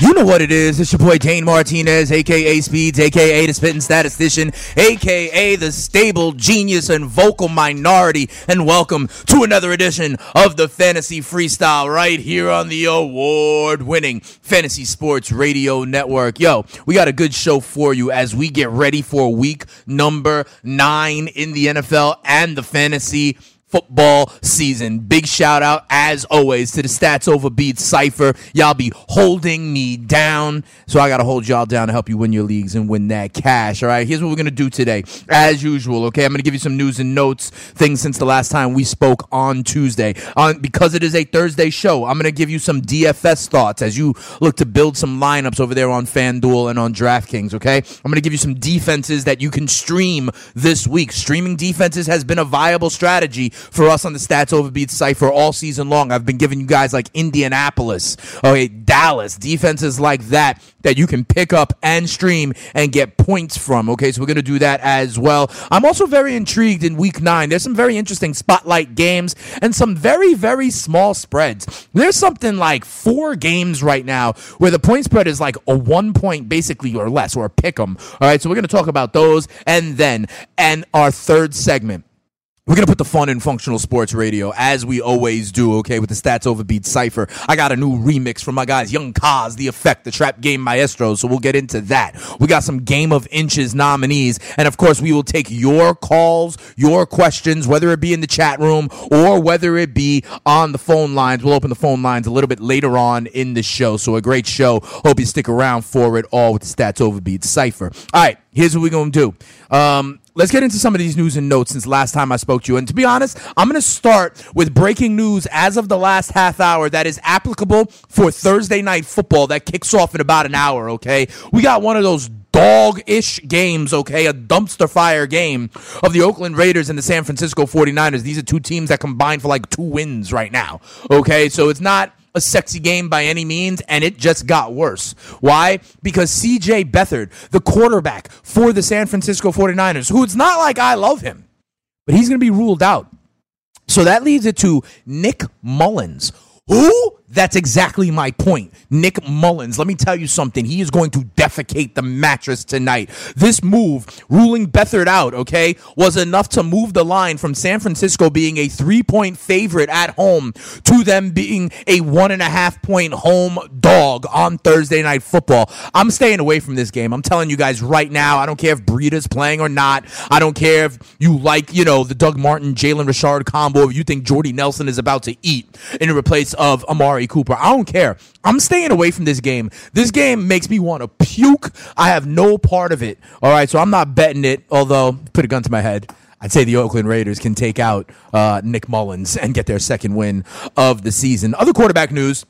You know what it is. It's your boy Dane Martinez, aka Speeds, aka the Spitting Statistician, aka the stable genius and vocal minority. And welcome to another edition of the Fantasy Freestyle right here on the award winning Fantasy Sports Radio Network. Yo, we got a good show for you as we get ready for week number nine in the NFL and the fantasy football season. Big shout out, as always, to the Stats Over Beats Cypher. Y'all be holding me down. So I got to hold y'all down to help you win your leagues and win that cash. All right, here's what we're going to do today. As usual, okay, I'm going to give you some news and notes, things since the last time we spoke on Tuesday. On Because it is a Thursday show, I'm going to give you some DFS thoughts as you look to build some lineups over there on FanDuel and on DraftKings, okay? I'm going to give you some defenses that you can stream this week. Streaming defenses has been a viable strategy for us on the Stats Overbeat site for all season long. I've been giving you guys like Indianapolis, okay, Dallas, defenses like that that you can pick up and stream and get points from. Okay, so we're going to do that as well. I'm also very intrigued in week nine. There's some very interesting spotlight games and some very, very small spreads. There's something like four games right now where the point spread is like a one point basically or less or a pick 'em. All right, so we're going to talk about those and then and our third segment. We're to put the fun in functional sports radio as we always do, okay, with the Stats Overbeat Cypher. I got a new remix from my guys, Young Kaz, The Effect, The Trap Game Maestro, so we'll get into that. We got some Game of Inches nominees, and of course, we will take your calls, your questions, whether it be in the chat room or whether it be on the phone lines. We'll open the phone lines a little bit later on in the show, so a great show. Hope you stick around for it all with the Stats Overbeat Cypher. All right, here's what we're to do. Um, let's get into some of these news and notes since last time I spoke to you. And to be honest, I'm going to start with breaking news as of the last half hour that is applicable for Thursday night football that kicks off in about an hour, okay? We got one of those dog ish games, okay? A dumpster fire game of the Oakland Raiders and the San Francisco 49ers. These are two teams that combine for like two wins right now, okay? So it's not a sexy game by any means, and it just got worse. Why? Because CJ Beathard, the quarterback for the San Francisco 49ers, who it's not like I love him, but he's going to be ruled out. So that leads it to Nick Mullens. Who? That's exactly my point. Nick Mullens, let me tell you something. He is going to defecate the mattress tonight. This move, ruling Beathard out, okay, was enough to move the line from San Francisco being a three point favorite at home to them being a one and a half point home dog on Thursday night football. I'm staying away from this game. I'm telling you guys right now. I don't care if Breida's playing or not. I don't care if you like, you know, the Doug Martin, Jalen Richard combo, if you think Jordy Nelson is about to eat in replace of Amari Cooper. I don't care. I'm staying away from this game. This game makes me want to puke. I have no part of it. All right, so I'm not betting it, although, put a gun to my head. I'd say the Oakland Raiders can take out uh, Nick Mullens and get their second win of the season. Other quarterback news.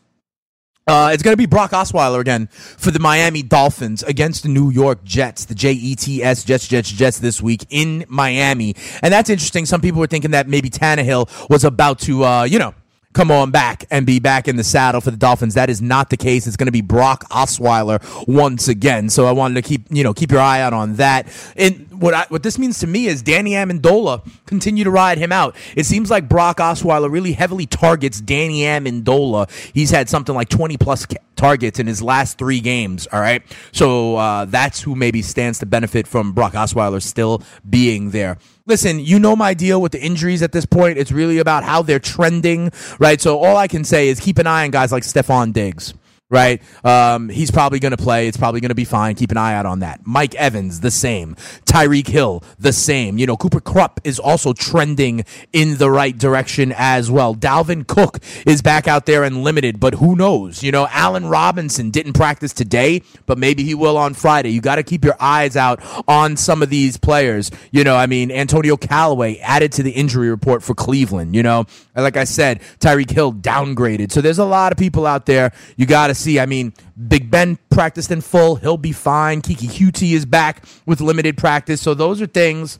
Uh, it's going to be Brock Osweiler again for the Miami Dolphins against the New York Jets, the J E T S Jets, Jets, Jets this week in Miami. And that's interesting. Some people were thinking that maybe Tannehill was about to, uh, you know, come on back and be back in the saddle for the Dolphins. That is not the case. It's going to be Brock Osweiler once again. So I wanted to keep, you know, keep your eye out on that. And what I, what this means to me is Danny Amendola continue to ride him out. It seems like Brock Osweiler really heavily targets Danny Amendola. He's had something like 20 plus targets in his last three games. All right, so uh, that's who maybe stands to benefit from Brock Osweiler still being there. Listen, you know my deal with the injuries at this point. It's really about how they're trending, right? So all I can say is keep an eye on guys like Stefon Diggs right? Um, he's probably going to play. It's probably going to be fine. Keep an eye out on that. Mike Evans, the same. Tyreek Hill, the same. You know, Cooper Kupp is also trending in the right direction as well. Dalvin Cook is back out there and limited, but who knows? You know, Allen Robinson didn't practice today, but maybe he will on Friday. You got to keep your eyes out on some of these players. You know, I mean, Antonio Callaway added to the injury report for Cleveland. You know, like I said, Tyreek Hill downgraded. So there's a lot of people out there you got to see. I mean, Big Ben practiced in full. He'll be fine. Kiki Hute is back with limited practice. So those are things,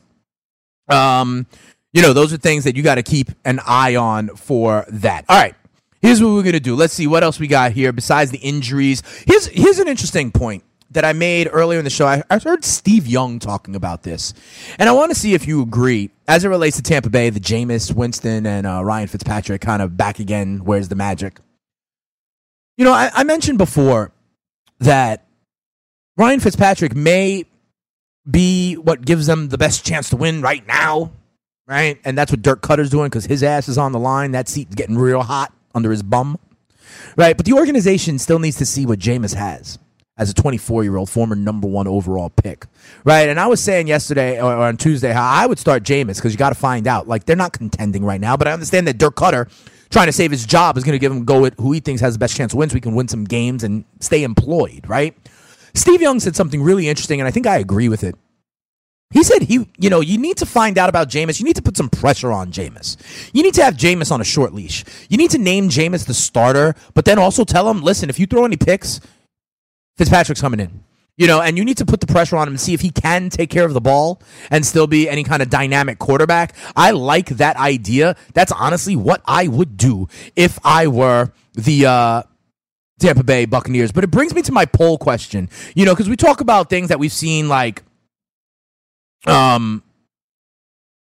um, you know, those are things that you got to keep an eye on for that. All right. Here's what we're gonna do. Let's see what else we got here besides the injuries. Here's here's an interesting point that I made earlier in the show. I, I heard Steve Young talking about this, and I want to see if you agree as it relates to Tampa Bay, the Jameis Winston and uh, Ryan Fitzpatrick kind of back again. Where's the magic? You know, I, I mentioned before that Ryan Fitzpatrick may be what gives them the best chance to win right now, right? And that's what Dirk Koetter's doing because his ass is on the line. That seat's getting real hot under his bum, right? But the organization still needs to see what Jameis has as a 24 year old former number one overall pick, right? And I was saying yesterday or on Tuesday how I would start Jameis because you got to find out. Like they're not contending right now, but I understand that Dirk Koetter trying to save his job is going to give him go at who he thinks has the best chance to win so we can win some games and stay employed, right? Steve Young said something really interesting, and I think I agree with it. He said he, you know, you need to find out about Jameis. You need to put some pressure on Jameis. You need to have Jameis on a short leash. You need to name Jameis the starter, but then also tell him, listen, if you throw any picks, Fitzpatrick's coming in. You know, and you need to put the pressure on him and see if he can take care of the ball and still be any kind of dynamic quarterback. I like that idea. That's honestly what I would do if I were the uh, Tampa Bay Buccaneers. But it brings me to my poll question. You know, because we talk about things that we've seen like um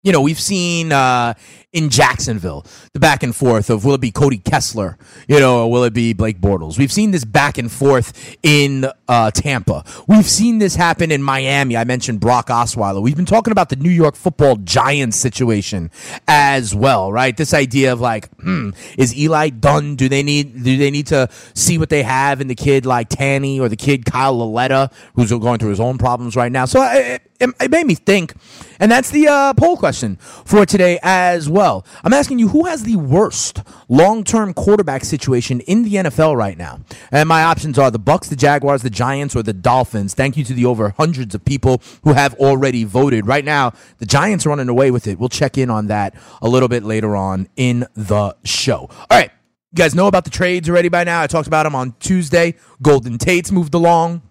you know, we've seen uh, in Jacksonville the back and forth of will it be Cody Kessler, you know, or will it be Blake Bortles? We've seen this back and forth in uh, Tampa. We've seen this happen in Miami. I mentioned Brock Osweiler. We've been talking about the New York Football Giants situation as well, right? This idea of like, hmm, is Eli done? Do they need do they need to see what they have in the kid like Tanny or the kid Kyle Lauletta, who's going through his own problems right now? So it, it, it made me think, and that's the uh, poll question for today as well. I'm asking you who has the worst long-term quarterback situation in the NFL right now? And my options are the Bucks, the Jaguars, the Giants, or the Dolphins. Thank you to the over hundreds of people who have already voted. Right now, the Giants are running away with it. We'll check in on that a little bit later on in the show. All right. You guys know about the trades already by now. I talked about them on Tuesday. Golden Tate's moved along.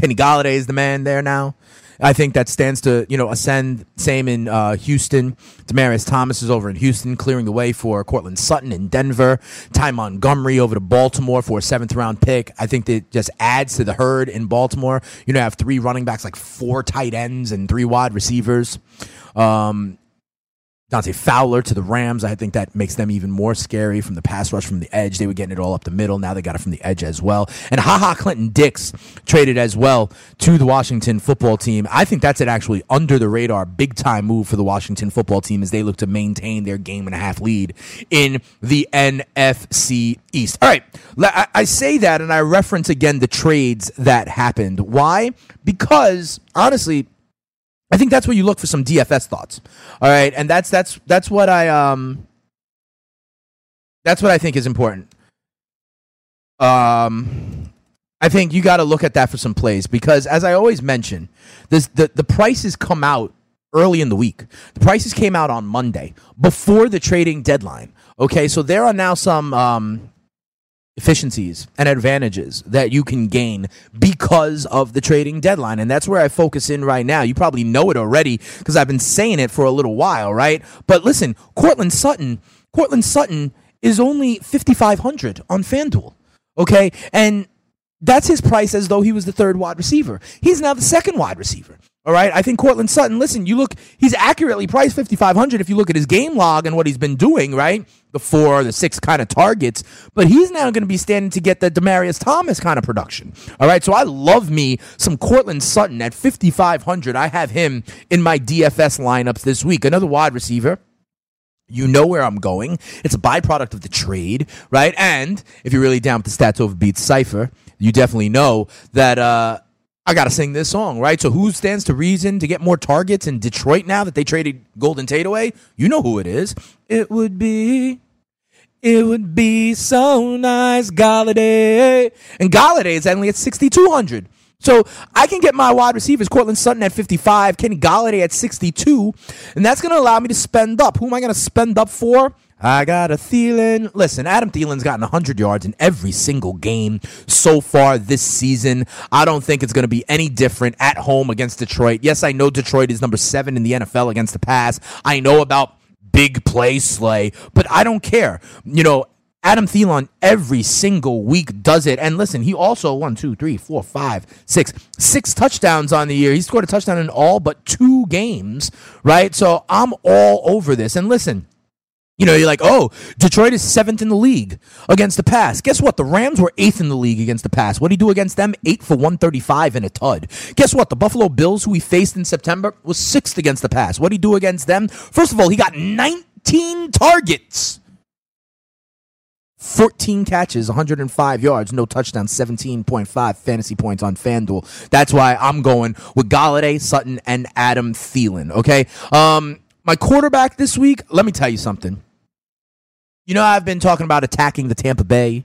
Kenny Golladay is the man there now. I think that stands to you know ascend. Same in uh, Houston. Demaryius Thomas is over in Houston, clearing the way for Courtland Sutton in Denver. Ty Montgomery over to Baltimore for a seventh round pick. I think that just adds to the herd in Baltimore. You know, have three running backs, like four tight ends and three wide receivers. Um, Dante Fowler to the Rams. I think that makes them even more scary from the pass rush from the edge. They were getting it all up the middle. Now they got it from the edge as well. And Ha Ha, Clinton Dix traded as well to the Washington football team. I think that's an actually under the radar, big time move for the Washington football team as they look to maintain their game and a half lead in the NFC East. All right. I say that and I reference again the trades that happened. Why? Because honestly, I think that's where you look for some DFS thoughts. All right, and that's that's that's what I um that's what I think is important. Um I think you got to look at that for some plays because as I always mention, this the the prices come out early in the week. The prices came out on Monday before the trading deadline. Okay, so there are now some um efficiencies and advantages that you can gain because of the trading deadline. And that's where I focus in right now. You probably know it already because I've been saying it for a little while, right? But listen, Courtland Sutton, Courtland Sutton is only 5500 on FanDuel. Okay? And that's his price as though he was the third wide receiver. He's now the second wide receiver. All right. I think Courtland Sutton, listen, you look, he's accurately priced 5,500 if you look at his game log and what he's been doing, right? The four, the six kind of targets. But he's now going to be standing to get the Demaryius Thomas kind of production. All right. So I love me some Courtland Sutton at 5,500. I have him in my DFS lineups this week. Another wide receiver. You know where I'm going. It's a byproduct of the trade, right? And if you're really down with the stats over beats cipher, you definitely know that uh, I got to sing this song, right? So who stands to reason to get more targets in Detroit now that they traded Golden Tate away? You know who it is. It would be. It would be so nice, Golladay. And Golladay is only at 6,200. So I can get my wide receivers, Courtland Sutton at 55, Kenny Golladay at 62, and that's going to allow me to spend up. Who am I going to spend up for? I got a Thielen. Listen, Adam Thielen's gotten 100 yards in every single game so far this season. I don't think it's going to be any different at home against Detroit. Yes, I know Detroit is number seven in the NFL against the pass. I know about big play slay, but I don't care. You know, Adam Thielen every single week does it. And listen, he also one, two, three, four, five, six, six touchdowns on the year. He scored a touchdown in all but two games, right? So I'm all over this. And listen, you know, you're like, oh, Detroit is seventh in the league against the pass. Guess what? The Rams were eighth in the league against the pass. What did he do against them? Eight for 135 in a tud. Guess what? The Buffalo Bills, who he faced in September, was sixth against the pass. What did he do against them? First of all, he got 19 targets. 14 catches, 105 yards, no touchdown, 17.5 fantasy points on FanDuel. That's why I'm going with Golladay, Sutton, and Adam Thielen. Okay. Um, my quarterback this week, let me tell you something. You know, I've been talking about attacking the Tampa Bay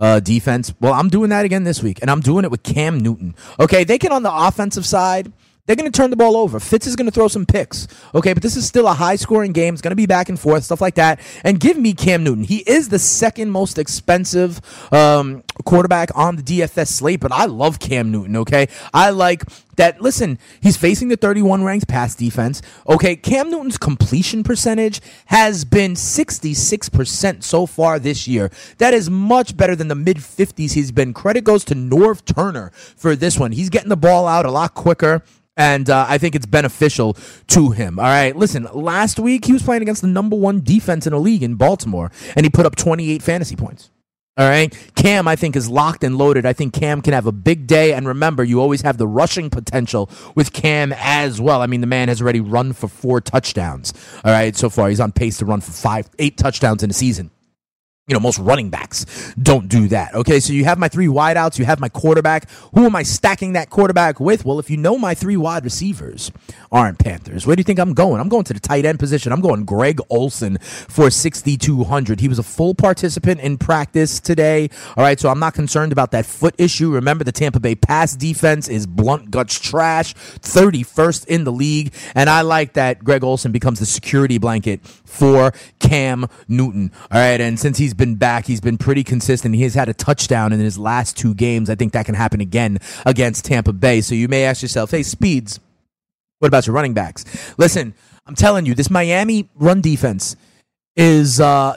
uh, defense. Well, I'm doing that again this week, and I'm doing it with Cam Newton. Okay, they can on the offensive side they're going to turn the ball over. Fitz is going to throw some picks. Okay, but this is still a high scoring game. It's going to be back and forth, stuff like that. And give me Cam Newton. He is the second most expensive um, quarterback on the DFS slate, but I love Cam Newton. Okay, I like that. Listen, he's facing the 31 ranked pass defense. Okay, Cam Newton's completion percentage has been 66% so far this year. That is much better than the mid 50s he's been. Credit goes to Norv Turner for this one. He's getting the ball out a lot quicker and uh, I think it's beneficial to him. All right, listen. Last week he was playing against the number one defense in the league in Baltimore, and he put up 28 fantasy points. All right, Cam I think is locked and loaded. I think Cam can have a big day, and remember, you always have the rushing potential with Cam as well. I mean, the man has already run for four touchdowns. All right, so far he's on pace to run for five, eight touchdowns in a season you know, most running backs don't do that. Okay, so you have my three wideouts, you have my quarterback. Who am I stacking that quarterback with? Well, if you know my three wide receivers aren't Panthers, where do you think I'm going? I'm going to the tight end position. I'm going Greg Olsen for 6,200. He was a full participant in practice today. All right, so I'm not concerned about that foot issue. Remember, the Tampa Bay pass defense is blunt guts trash, 31st in the league, and I like that Greg Olsen becomes the security blanket for Cam Newton. All right, and since he's been back, he's been pretty consistent. He has had a touchdown in his last two games. I think that can happen again against Tampa Bay. So you may ask yourself, hey, Speeds, what about your running backs? Listen, I'm telling you, this Miami run defense is uh,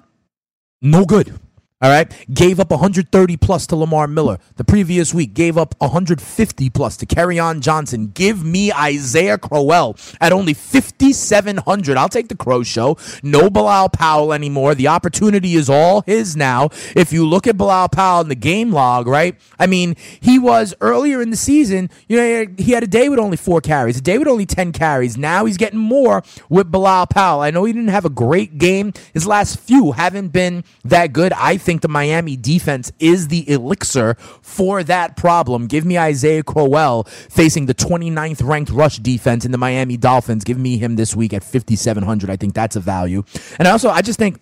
no good. All right. Gave up 130 plus to Lamar Miller. The previous week gave up 150 plus to Kerryon Johnson. Give me Isaiah Crowell at only 5,700. I'll take the Crow show. No Bilal Powell anymore. The opportunity is all his now. If you look at Bilal Powell in the game log, right? I mean, he was earlier in the season, you know, he had a day with only four carries, a day with only 10 carries. Now he's getting more with Bilal Powell. I know he didn't have a great game. His last few haven't been that good. I think the Miami defense is the elixir for that problem. Give me Isaiah Crowell facing the 29th ranked rush defense in the Miami Dolphins. Give me him this week at 5,700. I think that's a value. And also, I just think,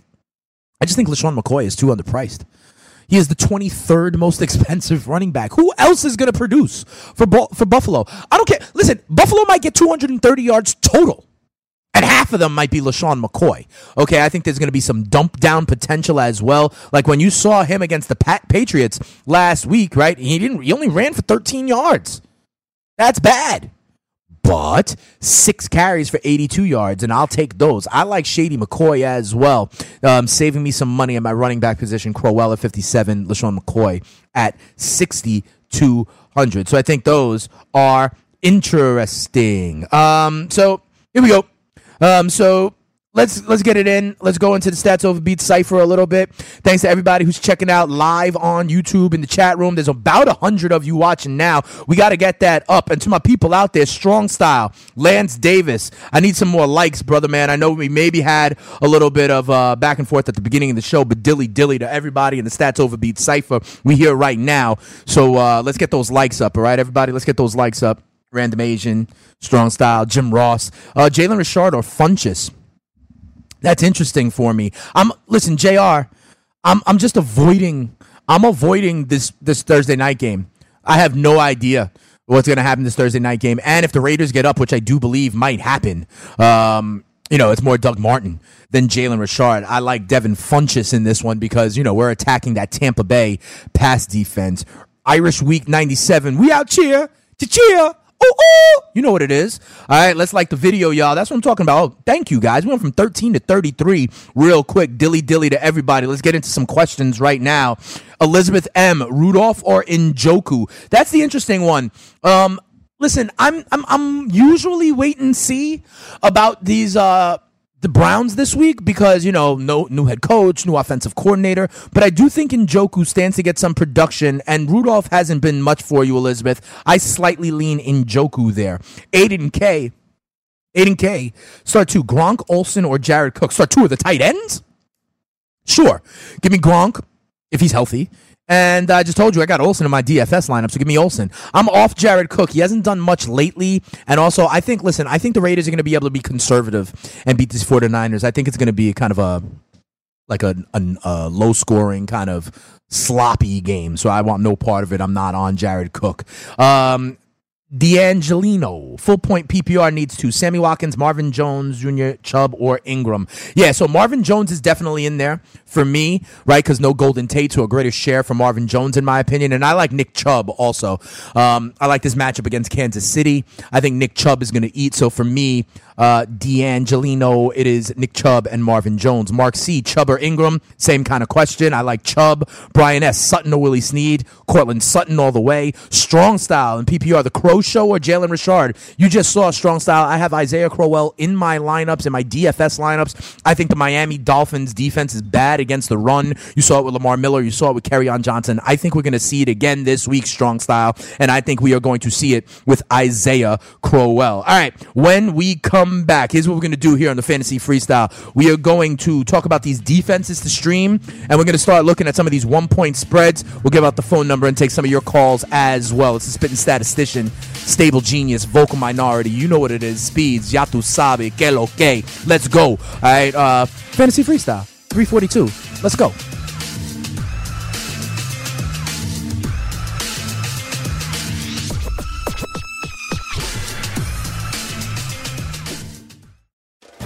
I just think LeSean McCoy is too underpriced. He is the 23rd most expensive running back. Who else is going to produce for for Buffalo? I don't care. Listen, Buffalo might get 230 yards total. And half of them might be LeSean McCoy. Okay, I think there's going to be some dump down potential as well. Like when you saw him against the Pat Patriots last week, right? He didn't. He only ran for 13 yards. That's bad. But six carries for 82 yards, and I'll take those. I like Shady McCoy as well, um, saving me some money at my running back position. Crowell at 57, LeSean McCoy at 6,200. So I think those are interesting. Um, so here we go. Um, so let's let's get it in. Let's go into the stats over beat cipher a little bit. Thanks to everybody who's checking out live on YouTube in the chat room. There's about a hundred of you watching now. We got to get that up. And to my people out there, strong style, Lance Davis. I need some more likes, brother man. I know we maybe had a little bit of uh, back and forth at the beginning of the show, but dilly dilly to everybody in the stats over beat cipher. We here right now. So uh, let's get those likes up. All right, everybody. Let's get those likes up. Random Asian, strong style, Jim Ross, uh, Jalen Richard, or Funchess. That's interesting for me. I'm listen, Jr. I'm I'm just avoiding. I'm avoiding this this Thursday night game. I have no idea what's going to happen this Thursday night game, and if the Raiders get up, which I do believe might happen. Um, you know, it's more Doug Martin than Jalen Richard. I like Devin Funchess in this one because you know we're attacking that Tampa Bay pass defense. Irish Week '97. We out cheer to cheer. Ooh, ooh. You know what it is. All right, let's like the video, y'all. That's what I'm talking about. Oh, thank you, guys. We went from 13 to 33 real quick. Dilly dilly to everybody. Let's get into some questions right now. Elizabeth M. Rudolph or Njoku? That's the interesting one. Um, listen, I'm I'm I'm usually wait and see about these uh the Browns this week because, you know, no new head coach, new offensive coordinator. But I do think Njoku stands to get some production, and Rudolph hasn't been much for you, Elizabeth. I slightly lean Njoku there. Aiden K. Aiden K. Start two. Gronk, Olsen, or Jared Cook. Start two of the tight ends? Sure. Give me Gronk if he's healthy. And I just told you I got Olsen in my DFS lineup, so give me Olsen. I'm off Jared Cook. He hasn't done much lately. And also, I think, listen, I think the Raiders are going to be able to be conservative and beat these 49ers. I think it's going to be kind of a like a, a, a low scoring kind of sloppy game. So I want no part of it. I'm not on Jared Cook. Um, D'Angelino, full point PPR needs to Sammy Watkins, Marvin Jones Jr., Chubb, or Ingram. Yeah, so Marvin Jones is definitely in there for me, right? Because no Golden Tate, to a greater share for Marvin Jones, in my opinion. And I like Nick Chubb also. Um, I like this matchup against Kansas City. I think Nick Chubb is going to eat. So for me, uh, D'Angelino, it is Nick Chubb and Marvin Jones. Mark C, Chubb or Ingram, same kind of question. I like Chubb. Brian S, Sutton or Willie Snead. Courtland Sutton all the way. Strong style and PPR, the Crow Show or Jalen Richard. You just saw strong style. I have Isaiah Crowell in my lineups, in my DFS lineups. I think the Miami Dolphins defense is bad against the run. You saw it with Lamar Miller. You saw it with on Johnson. I think we're going to see it again this week, strong style. And I think we are going to see it with Isaiah Crowell. All right. When we come back, here's what we're going to do here on the Fantasy Freestyle. We are going to talk about these defenses to stream, and we're going to start looking at some of these one point spreads. We'll give out the phone number and take some of your calls as well. It's a spitting statistician, stable genius, vocal minority. You know what it is. Speeds, ya tu sabe, que lo que. Let's go. All right. Uh, Fantasy Freestyle. 342. Let's go.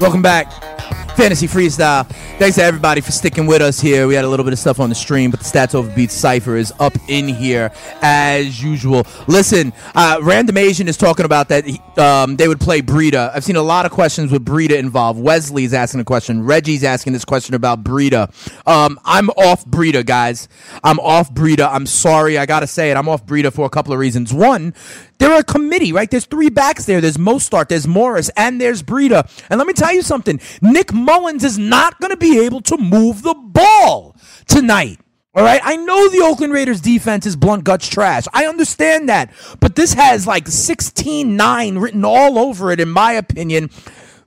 Welcome back. Fantasy Freestyle. Thanks to everybody for sticking with us here. We had a little bit of stuff on the stream, but the Stats Over Beats Cypher is up in here as usual. Listen, uh, Random Asian is talking about that he- um, they would play Breida. I've seen a lot of questions with Breida involved. Wesley's asking a question. Reggie's asking this question about Breida. Um, I'm off Breida, guys. I'm off Breida. I'm sorry. I got to say it. I'm off Breida for a couple of reasons. One, they're a committee, right? There's three backs there. There's Mostert, there's Morris, and there's Breida. And let me tell you something. Nick Mullens is not going to be able to move the ball tonight. All right. I know the Oakland Raiders defense is blunt guts trash. I understand that. But this has like 16 9 written all over it, in my opinion.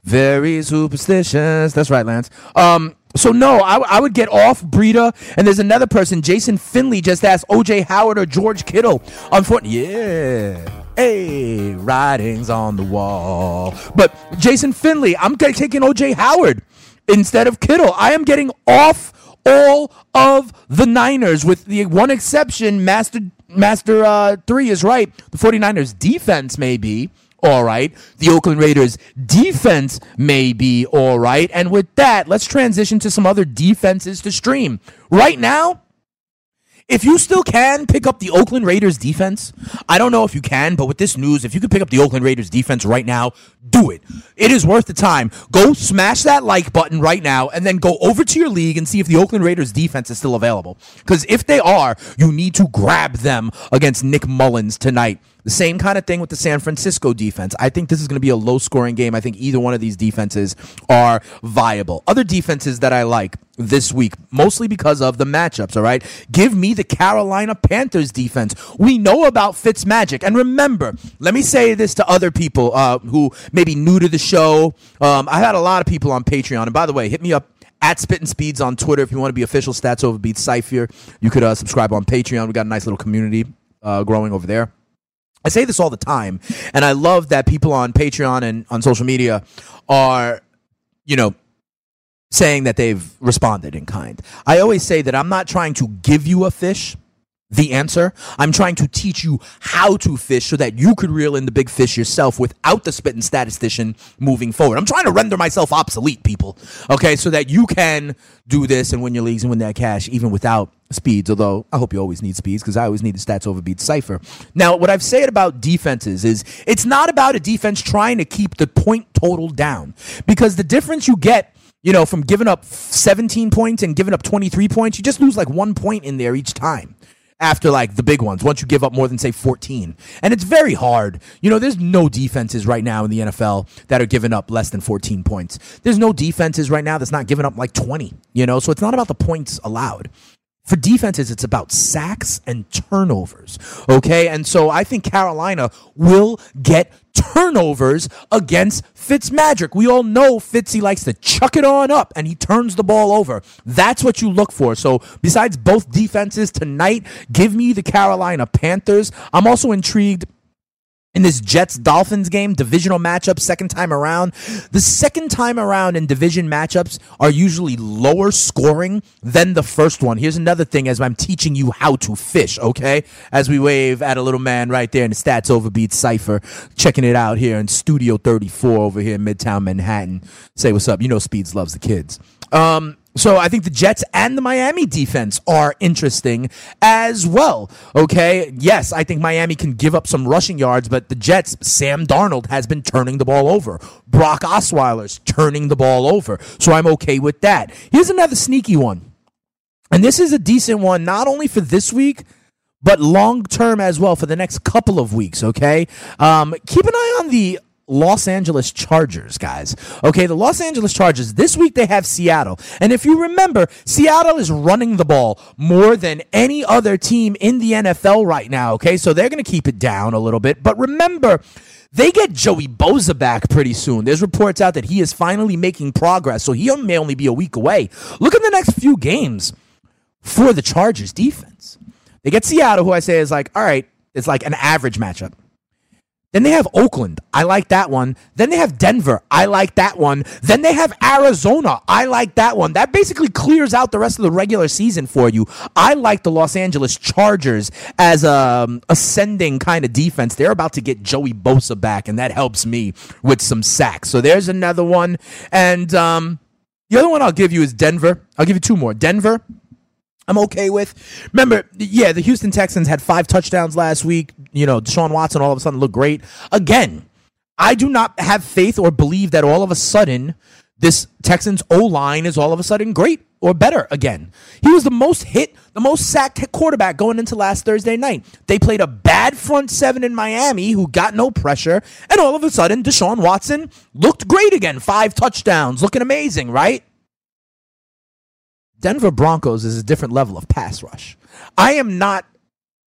Very superstitious. That's right, Lance. Um, so no, I, I would get off Breida. And there's another person, Jason Finley, just asked OJ Howard or George Kittle. Unfortunately, yeah. Hey, writings on the wall. But Jason Finley, I'm taking OJ Howard instead of Kittle. I am getting off all of the Niners with the one exception. Master Master uh, 3 is right. The 49ers defense may be all right. The Oakland Raiders defense may be all right. And with that, let's transition to some other defenses to stream. Right now, if you still can pick up the Oakland Raiders defense, I don't know if you can, but with this news, if you could pick up the Oakland Raiders defense right now, do it. It is worth the time. Go smash that like button right now and then go over to your league and see if the Oakland Raiders defense is still available. Because if they are, you need to grab them against Nick Mullens tonight. The same kind of thing with the San Francisco defense. I think this is going to be a low scoring game. I think either one of these defenses are viable. Other defenses that I like this week, mostly because of the matchups, all right? Give me the Carolina Panthers defense. We know about Fitz Magic. And remember, let me say this to other people uh, who may be new to the show. Um, I had a lot of people on Patreon. And by the way, hit me up at Spitting Speeds on Twitter if you want to be official Stats Over Beats Cypher. You could uh, subscribe on Patreon. We got a nice little community uh, growing over there. I say this all the time, and I love that people on Patreon and on social media are, you know, saying that they've responded in kind. I always say that I'm not trying to give you a fish, the answer. I'm trying to teach you how to fish so that you could reel in the big fish yourself without the spitting statistician moving forward. I'm trying to render myself obsolete, people. Okay, so that you can do this and win your leagues and win that cash even without speeds. Although I hope you always need speeds because I always need the stats over beat cipher. Now, what I've said about defenses is it's not about a defense trying to keep the point total down because the difference you get you know, from giving up 17 points and giving up 23 points, you just lose like one point in there each time after like the big ones once you give up more than say 14 and it's very hard. You know there's no defenses right now in the nfl that are giving up less than 14 points. There's no defenses right now that's not giving up like 20 you know? So it's not about the points allowed for defenses, it's about sacks and turnovers. Okay. And so I think Carolina will get turnovers against Fitzmagic. We all know Fitzy likes to chuck it on up and he turns the ball over. That's what you look for. So besides both defenses tonight, give me the Carolina Panthers. I'm also intrigued in this Jets Dolphins game, divisional matchup, second time around. The second time around in division matchups are usually lower scoring than the first one. Here's another thing as I'm teaching you how to fish, okay? As we wave at a little man right there in the Stats Overbeat Cypher, checking it out here in Studio 34 over here in Midtown Manhattan. Say what's up. You know Speeds loves the kids. Um, so I think the Jets and the Miami defense are interesting as well. Okay. Yes, I think Miami can give up some rushing yards, but the Jets, Sam Darnold has been turning the ball over. Brock Osweiler's turning the ball over. So I'm okay with that. Here's another sneaky one. And this is a decent one, not only for this week, but long term as well for the next couple of weeks. Okay. Um, keep an eye on the Los Angeles Chargers, guys. Okay, the Los Angeles Chargers, this week they have Seattle. And if you remember, Seattle is running the ball more than any other team in the NFL right now. Okay, so they're going to keep it down a little bit. But remember, they get Joey Bosa back pretty soon. There's reports out that he is finally making progress, so he may only be a week away. Look at the next few games for the Chargers defense. They get Seattle, who I say is like, all right, it's like an average matchup. Then they have Oakland. I like that one. Then they have Denver. I like that one. Then they have Arizona. I like that one. That basically clears out the rest of the regular season for you. I like the Los Angeles Chargers as a um, ascending kind of defense. They're about to get Joey Bosa back, and that helps me with some sacks. So there's another one. And um, the other one I'll give you is Denver. I'll give you two more. Denver. I'm okay with. Remember, yeah, the Houston Texans had five touchdowns last week. You know, Deshaun Watson all of a sudden looked great. Again, I do not have faith or believe that all of a sudden this Texans O line is all of a sudden great or better again. He was the most hit, the most sacked quarterback going into last Thursday night. They played a bad front seven in Miami who got no pressure, and all of a sudden Deshaun Watson looked great again. Five touchdowns, looking amazing, right? Denver Broncos is a different level of pass rush. I am not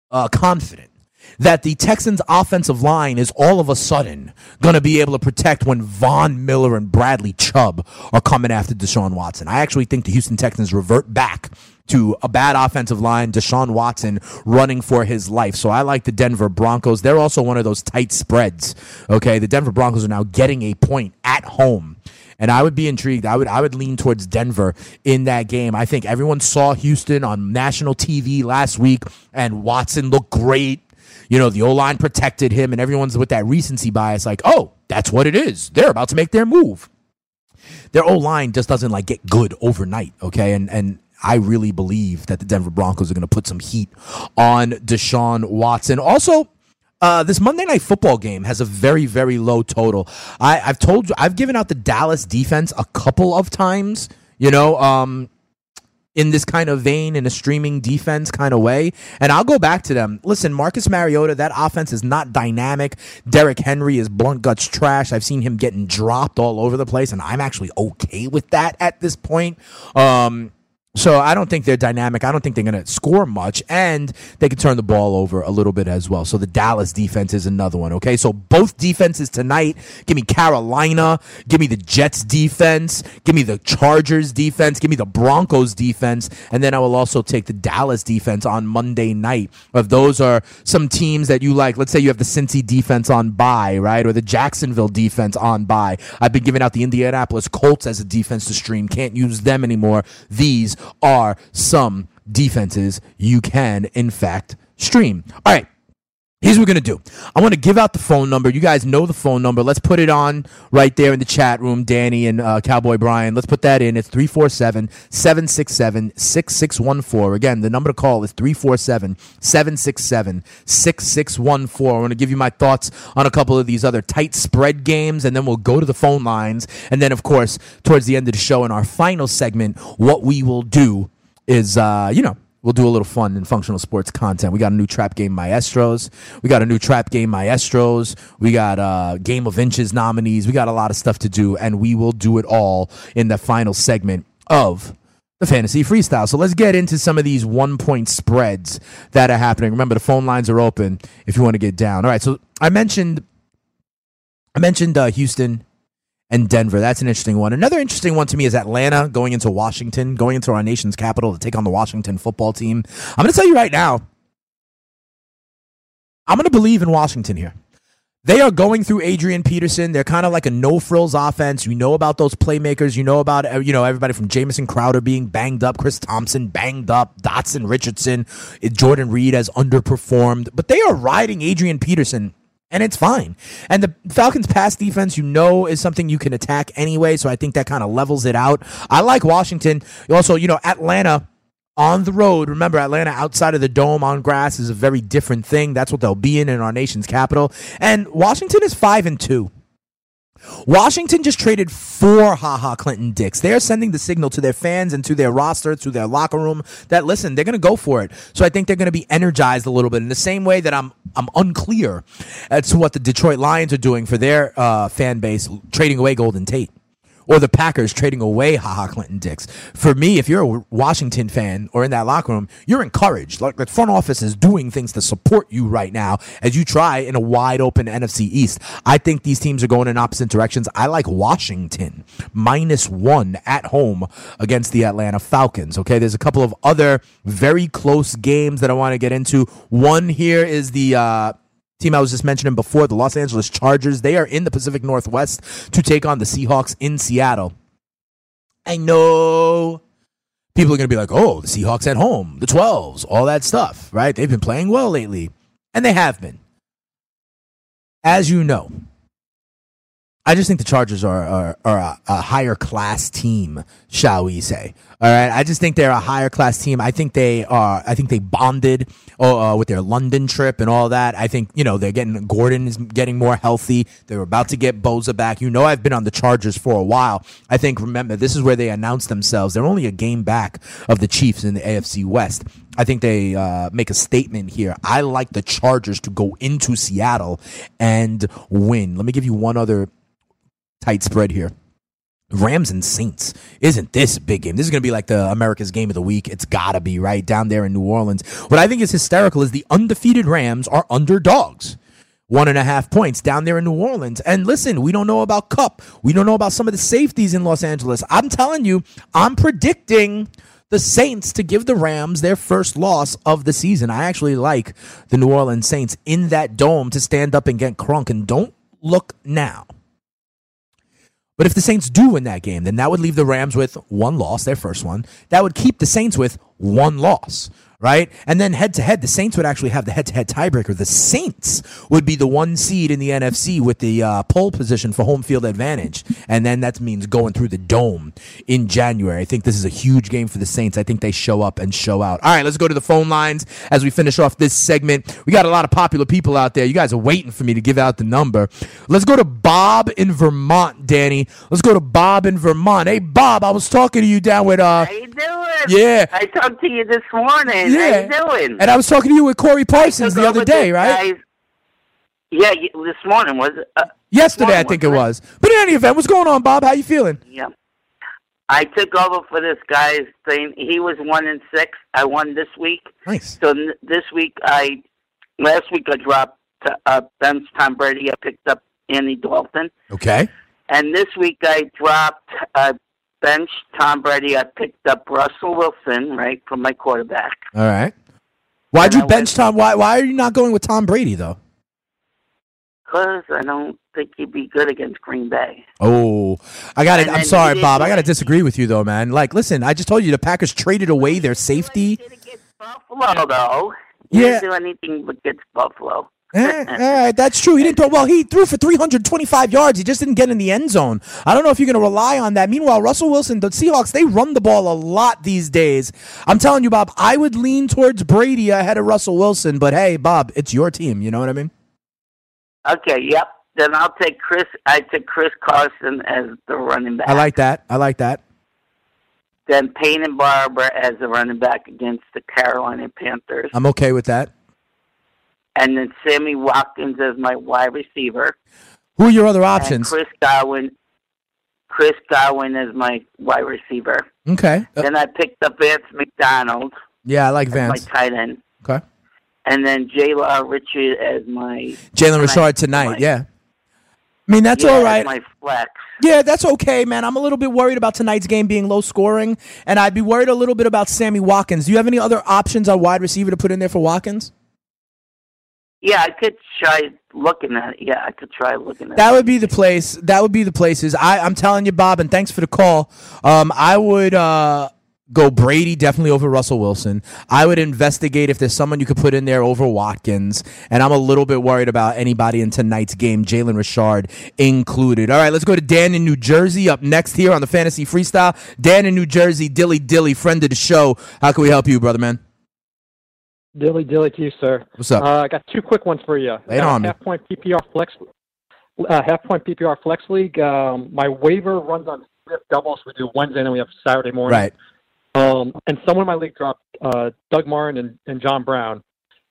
uh, confident that the Texans' offensive line is all of a sudden going to be able to protect when Von Miller and Bradley Chubb are coming after Deshaun Watson. I actually think the Houston Texans revert back to a bad offensive line, Deshaun Watson running for his life. So I like the Denver Broncos. They're also one of those tight spreads. Okay, the Denver Broncos are now getting a point at home. And I would be intrigued. I would I would lean towards Denver in that game. I think everyone saw Houston on national TV last week and Watson looked great. You know, the O line protected him, and everyone's with that recency bias, like, oh, that's what it is. They're about to make their move. Their O line just doesn't like get good overnight, okay? And and I really believe that the Denver Broncos are going to put some heat on Deshaun Watson. Also, uh, this Monday Night Football game has a very, very low total. I, have told you, I've given out the Dallas defense a couple of times. You know, um, in this kind of vein, in a streaming defense kind of way. And I'll go back to them. Listen, Marcus Mariota, that offense is not dynamic. Derrick Henry is blunt guts trash. I've seen him getting dropped all over the place, and I'm actually okay with that at this point. Um, so I don't think they're dynamic. I don't think they're going to score much, and they can turn the ball over a little bit as well. So the Dallas defense is another one. Okay, so both defenses tonight. Give me Carolina. Give me the Jets defense. Give me the Chargers defense. Give me the Broncos defense, and then I will also take the Dallas defense on Monday night. If those are some teams that you like, let's say you have the Cincy defense on bye, right, or the Jacksonville defense on bye. I've been giving out the Indianapolis Colts as a defense to stream. Can't use them anymore. These are some defenses you can, in fact, stream. All right. Here's what we're going to do. I want to give out the phone number. You guys know the phone number. Let's put it on right there in the chat room, Danny and uh, Cowboy Brian. Let's put that in. It's 347 767 6614. Again, the number to call is 347 767 6614. I want to give you my thoughts on a couple of these other tight spread games, and then we'll go to the phone lines. And then, of course, towards the end of the show, in our final segment, what we will do is, uh, you know, we'll do a little fun and functional sports content. We got a new trap game maestros. We got a new trap game maestros. We got uh, game of inches nominees. We got a lot of stuff to do, and we will do it all in the final segment of the fantasy freestyle. So let's get into some of these one point spreads that are happening. Remember, the phone lines are open if you want to get down. All right. So I mentioned, I mentioned uh, Houston and Denver. That's an interesting one. Another interesting one to me is Atlanta going into Washington, going into our nation's capital to take on the Washington football team. I'm going to tell you right now, I'm going to believe in Washington here. They are going through Adrian Peterson. They're kind of like a no frills offense. You know about those playmakers. You know about you know everybody from Jamison Crowder being banged up, Chris Thompson banged up, Doctson Richardson, Jordan Reed has underperformed, but they are riding Adrian Peterson and it's fine. And the Falcons' pass defense, you know, is something you can attack anyway. So I think that kind of levels it out. I like Washington. Also, you know, Atlanta on the road. Remember, Atlanta outside of the dome on grass is a very different thing. That's what they'll be in in our nation's capital. And Washington is five and two. Washington just traded four Ha Ha Clinton Dix. They are sending the signal to their fans and to their roster, to their locker room that listen, they're going to go for it. So I think they're going to be energized a little bit in the same way that I'm I'm unclear as to what the Detroit Lions are doing for their uh, fan base, trading away Golden Tate or the Packers trading away Ha Ha Clinton Dix. For me, if you're a Washington fan or in that locker room, you're encouraged. Like the front office is doing things to support you right now as you try in a wide open NFC East. I think these teams are going in opposite directions. I like Washington minus one at home against the Atlanta Falcons. Okay, there's a couple of other very close games that I want to get into. One here is the uh, team I was just mentioning before, the Los Angeles Chargers. They are in the Pacific Northwest to take on the Seahawks in Seattle. I know people are going to be like, oh, the Seahawks at home, the 12s, all that stuff, right? They've been playing well lately, and they have been. As you know, I just think the Chargers are, are, are a, a, higher class team, shall we say? All right, I just think they're a higher class team. I think they are. I think they bonded uh, with their London trip and all that. I think you know they're getting Gordon is getting more healthy. They're about to get Bosa back. You know, I've been on the Chargers for a while. I think remember this is where they announced themselves. They're only a game back of the Chiefs in the AFC West. I think they uh, make a statement here. I like the Chargers to go into Seattle and win. Let me give you one other tight spread here. Rams and Saints. Isn't this a big game? This is going to be like the America's game of the week. It's got to be, right? Down there in New Orleans. What I think is hysterical is the undefeated Rams are underdogs. One and a half points down there in New Orleans. And listen, we don't know about Kupp. We don't know about some of the safeties in Los Angeles. I'm telling you, I'm predicting the Saints to give the Rams their first loss of the season. I actually like the New Orleans Saints in that dome to stand up and get crunk. And don't look now. But if the Saints do win that game, then that would leave the Rams with one loss, their first one. That would keep the Saints with one loss, right? And then head to head, the Saints would actually have the head to head tiebreaker. The Saints would be the one seed in the NFC with the uh, pole position for home field advantage. And then that means going through the dome in January. I think this is a huge game for the Saints. I think they show up and show out. All right, let's go to the phone lines as we finish off this segment. We got a lot of popular people out there. You guys are waiting for me to give out the number. Let's go to Bob in Vermont, Danny. Let's go to Bob in Vermont. Hey, Bob, I was talking to you down with uh, How you doing? Yeah. I talked to you this morning. Yeah. How you doing? and I was talking to you with Corey Parsons the other day, right? guy's- Yeah, this morning was? Uh, Yesterday, I morning, think it wasn't was. But in any event, what's going on, Bob? How you feeling? Yeah. I took over for this guy's thing. He was one in six. I won this week. Nice. So n- this week, I last week I dropped uh, bench Tom Brady. I picked up Andy Dalton, Okay. and this week I dropped uh, bench Tom Brady. I picked up Russell Wilson, right, from my quarterback. All right. Why'd And you I bench went- Tom? Why, why are you not going with Tom Brady, though? Because I don't think he'd be good against Green Bay. Oh, I got it. I'm sorry, Bob. I got to disagree with you, though, man. Like, listen, I just told you the Packers traded away their safety. He did against Buffalo, though. He Yeah. didn't do anything but against Buffalo. Eh, all right, that's true. He didn't throw. Well, he threw for 325 yards. He just didn't get in the end zone. I don't know if you're going to rely on that. Meanwhile, Russell Wilson, the Seahawks, they run the ball a lot these days. I'm telling you, Bob, I would lean towards Brady ahead of Russell Wilson. But hey, Bob, it's your team. You know what I mean? Okay, yep. Then I'll take Chris. I took Chris Carson as the running back. I like that. I like that. Then Peyton Barber as the running back against the Carolina Panthers, I'm okay with that. And then Sammy Watkins as my wide receiver, Who are your other options? Chris Godwin. Chris Godwin as my wide receiver. Okay. Uh, Then I picked up Vance McDonald yeah, I like Vance. my tight end, Okay. and then Jayla Richard as my Jalen Richard tonight- tonight. Yeah. I mean, that's yeah, all right. My flex. Yeah, that's okay, man. I'm a little bit worried about tonight's game being low scoring, and I'd be worried a little bit about Sammy Watkins. Do you have any other options on wide receiver to put in there for Watkins? Yeah, I could try looking at it. Yeah, I could try looking at That it. would be the place. That would be the places. I, I'm telling you, Bob, and thanks for the call. Um, I would uh, go Brady definitely over Russell Wilson. I would investigate if there's someone you could put in there over Watkins, and I'm a little bit worried about anybody in tonight's game, Jalen Richard included. All right, let's go to Dan in New Jersey up next here on the Fantasy Freestyle. Dan in New Jersey, Dilly Dilly, friend of the show. How can we help you, brother man? Dilly dilly to you, sir. What's up? Uh, I got two quick ones for you. Lay Uh, on me. half point PPR flex, uh, half point PPR flex league. Um, my waiver runs on fifth doubles. We do Wednesday, and then we have Saturday morning. right. Um, and someone in my league dropped uh, Doug Martin and, and John Brown.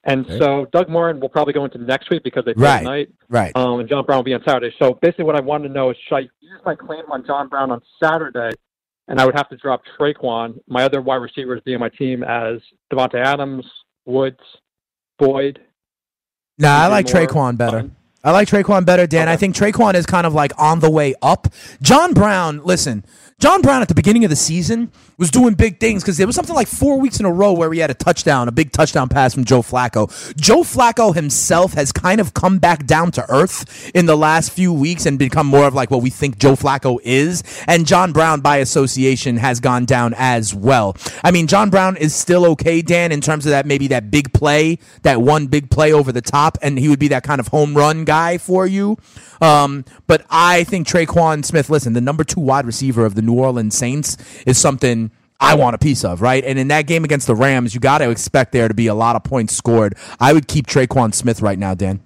And Okay. so Doug Martin will probably go into next week because they play Right. tonight. Right. Um, and John Brown will be on Saturday. So basically, what I wanted to know is should I use my claim on John Brown on Saturday, and I would have to drop Tre'Quan, my other wide receivers being my team as Davante Adams, Woods, Boyd. Nah, I like Tre'Quan better. I like Tre'Quan better, Dan. I think Tre'Quan is kind of like on the way up. John Brown, listen, John Brown at the beginning of the season was doing big things because there was something like four weeks in a row where he had a touchdown, a big touchdown pass from Joe Flacco. Joe Flacco himself has kind of come back down to earth in the last few weeks and become more of like what we think Joe Flacco is. And John Brown, by association, has gone down as well. I mean, John Brown is still okay, Dan, in terms of that maybe that big play, that one big play over the top, and he would be that kind of home run guy for you. Um, but I think Tre'Quan Smith, listen, the number two wide receiver of the New Orleans Saints is something I want a piece of, right? And in that game against the Rams, you got to expect there to be a lot of points scored. I would keep Tre'Quan Smith right now, Dan.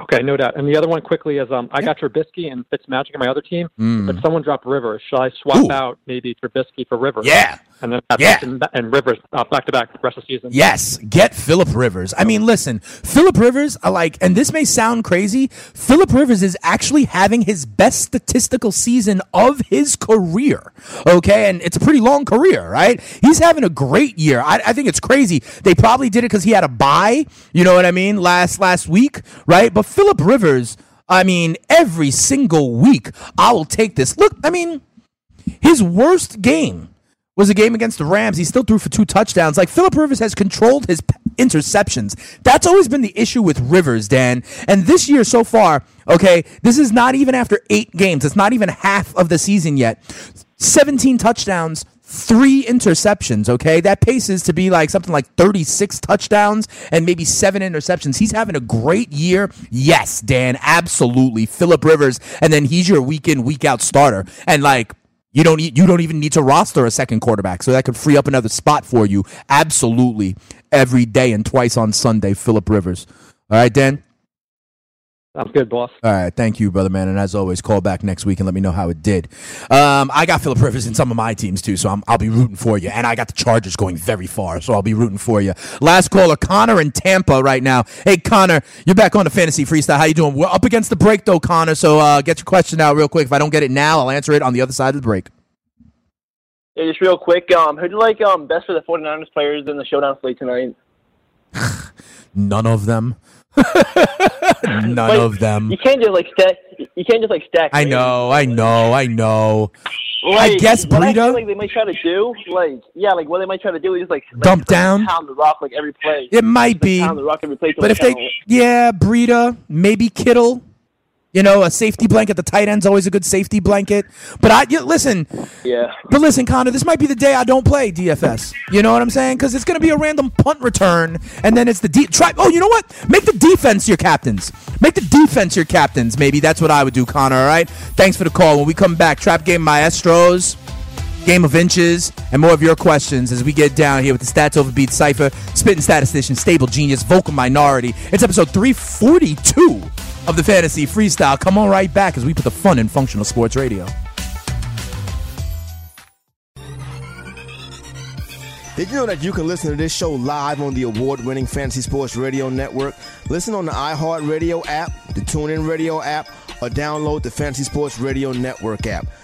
Okay, no doubt. And the other one quickly is um, I got Trubisky and Fitzmagic on my other team, Mm. but someone dropped Rivers. Should I swap Ooh. out maybe Trubisky for Rivers? Yeah, and then Yeah. Benson and Rivers uh, back to back rest of the season. Yes, get Philip Rivers. I mean, listen, Philip Rivers, I like, and this may sound crazy. Philip Rivers is actually having his best statistical season of his career. Okay, and it's a pretty long career, right? He's having a great year. I, I think it's crazy. They probably did it because he had a buy. You know what I mean? Last last week, right? But Philip Rivers, I mean, every single week, I will take this. Look, I mean, his worst game was a game against the Rams. He still threw for two touchdowns. Like Philip Rivers has controlled his interceptions. That's always been the issue with Rivers, Dan. And this year so far, okay, this is not even after eight games. It's not even half of the season yet. 17 touchdowns. Three interceptions, okay? That paces to be like something like 36 touchdowns and maybe seven interceptions. He's having a great year. Yes, Dan, absolutely. Philip Rivers, and then he's your week in, week out starter. And like, you don't you don't even need to roster a second quarterback, so that could free up another spot for you. Absolutely, every day and twice on Sunday, Philip Rivers. All right, Dan. Sounds good, boss. All right, thank you, brother man. And as always, call back next week and let me know how it did. Um, I got Philip Rivers in some of my teams too, so I'm, I'll be rooting for you. And I got the Chargers going very far, so I'll be rooting for you. Last caller, Connor in Tampa right now. Hey, Connor, you're back on the fantasy freestyle. How you doing? We're up against the break though, Connor. So uh, get your question out real quick. If I don't get it now, I'll answer it on the other side of the break. Yeah, just real quick, um, who do you like um, best for the 49ers players in the showdown slate tonight? None of them. None Like, of them. You can't just like stack. You can't just like stack. I know, I know, I know. Like, I guess what I feel Breida- like they might try to do, like yeah, like what they might try to do is like, like Dump down? pound the rock like every play. It might be. pound the rock every play. But if they they, yeah, Breida, maybe Kittle. You know, a safety blanket. The tight end's always a good safety blanket. But I yeah, listen. Yeah. But listen, Connor, this might be the day I don't play DFS. You know what I'm saying? Because it's going to be a random punt return, and then it's the de- try. Oh, you know what? Make the defense your captains. Make the defense your captains. Maybe that's what I would do, Connor. All right. Thanks for the call. When we come back, trap game maestros. Game of inches and more of your questions as we get down here with the Stats Over Beat Cypher, Spitting Statistician, Stable Genius, Vocal Minority. It's episode 342 of the Fantasy Freestyle. Come on right back as we put the fun in functional sports radio. Did you know that you can listen to this show live on the award-winning Fantasy Sports Radio Network? Listen on the iHeartRadio app, the TuneIn Radio app, or download the Fantasy Sports Radio Network app.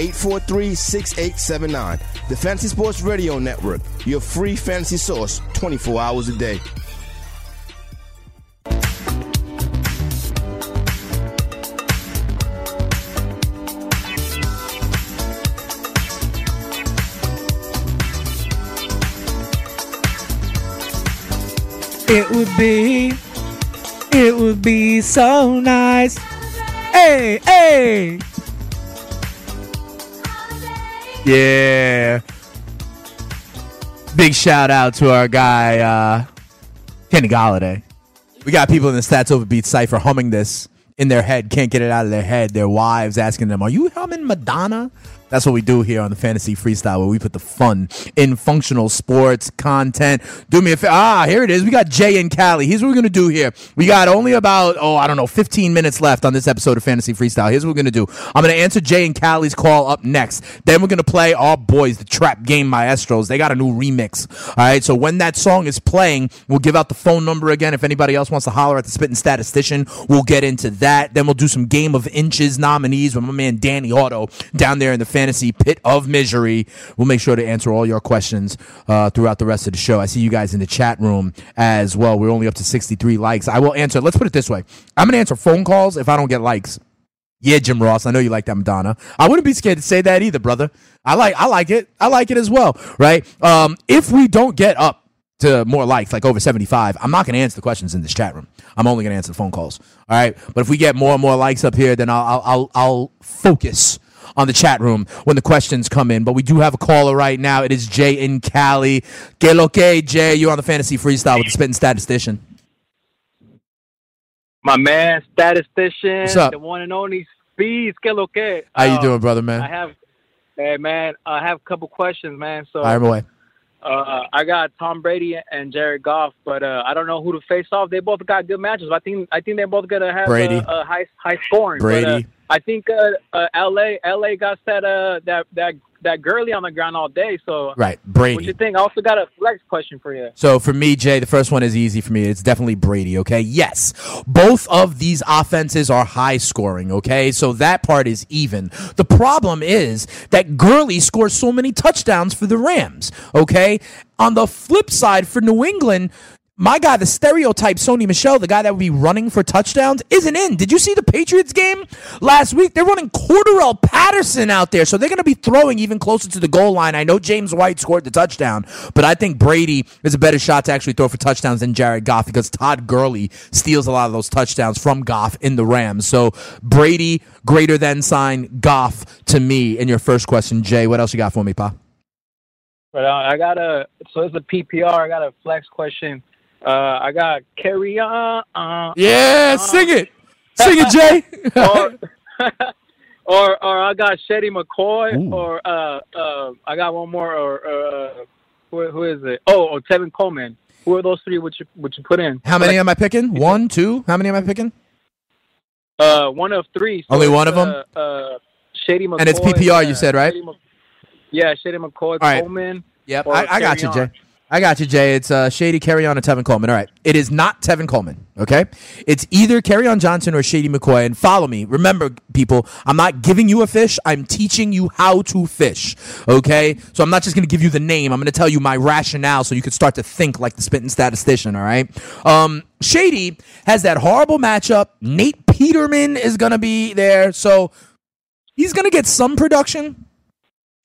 843 6879. The Fantasy Sports Radio Network, your free fantasy source 24 hours a day. It would be, it would be so nice. Hey, hey. Yeah. Big shout out to our guy, uh, Kenny Golladay. We got people in the Stats Over Beat Cypher humming this in their head, can't get it out of their head. Their wives asking them, Are you humming Madonna? That's what we do here on the Fantasy Freestyle, where we put the fun in functional sports content. Do me a favor. Ah, here it is. We got Jay and Cali. Here's what we're going to do here. We got only about, oh, I don't know, 15 minutes left on this episode of Fantasy Freestyle. Here's what we're going to do I'm going to answer Jay and Cali's call up next. Then we're going to play our boys, the Trap Game Maestros. They got a new remix. All right. So when that song is playing, we'll give out the phone number again. If anybody else wants to holler at the Spitting Statistician, we'll get into that. Then we'll do some Game of Inches nominees with my man Danny Otto down there in the fantasy pit of misery. We'll make sure to answer all your questions uh, throughout the rest of the show. I see you guys in the chat room as well. We're only up to 63 likes. I will answer. Let's put it this way I'm going to answer phone calls if I don't get likes. Yeah, Jim Ross. I know you like that Madonna. I wouldn't be scared to say that either, brother. I like I like it. I like it as well, right? Um, if we don't get up to more likes, like over 75, I'm not going to answer the questions in this chat room. I'm only going to answer the phone calls. All right. But if we get more and more likes up here, then I'll I'll I'll, I'll focus on the chat room when the questions come in. But we do have a caller right now. It is Jay in Cali. Que lo que, Jay? You're on the Fantasy Freestyle with the Spitting Statistician. My man, statistician, What's up? the one and only Speeds. Que lo que? How you Uh, doing, brother, man? I have, hey man, I have a couple questions, man. So Fire away. Uh, I got Tom Brady and Jared Goff, but uh, I don't know who to face off. They both got good matches. I think I think they're both gonna have Brady. A, a high high scoring. But, uh, Brady. I think uh, uh, LA LA got that uh that that that Gurley on the ground all day. So Right, Brady. What you think? I also got a flex question for you. So for me, Jay, the first one is easy for me. It's definitely Brady, okay? Yes. Both of these offenses are high scoring, okay? So that part is even. The problem is that Gurley scores so many touchdowns for the Rams, okay? On the flip side, for New England, my guy, the stereotype Sony Michel, the guy that would be running for touchdowns, isn't in. Did you see the Patriots game last week? They're running Cordarrelle Patterson out there, so they're going to be throwing even closer to the goal line. I know James White scored the touchdown, but I think Brady is a better shot to actually throw for touchdowns than Jared Goff because Todd Gurley steals a lot of those touchdowns from Goff in the Rams. So Brady greater than sign Goff to me. In your first question, Jay, what else you got for me, Pa? But uh, I got a so it's a PPR. I got a flex question. Uh, I got Kerryon. Uh, Yeah, sing it, sing it, Jay. or, or or I got Shady McCoy. Or uh, uh, I got one more. Or uh, who, who is it? Oh, or Tevin Coleman. Who are those three? Would you would you put in? How many am I picking? One, two. How many am I picking? Uh, one of three. Only it's, one of? Uh, uh, Shady McCoy. And it's PPR, you said, right? Shady Mc- yeah, Shady McCoy, right. Coleman. Yep, I, I got you, Carry Jay. I got you, Jay. It's uh, Shady Kerryon and Tevin Coleman. All right. It is not Tevin Coleman, okay? It's either Kerryon Johnson or Shady McCoy. And follow me. Remember, people, I'm not giving you a fish. I'm teaching you how to fish, okay? So I'm not just going to give you the name. I'm going to tell you my rationale so you can start to think like the spitting statistician, all right? Um, Shady has that horrible matchup. Nate Peterman is going to be there. So he's going to get some production.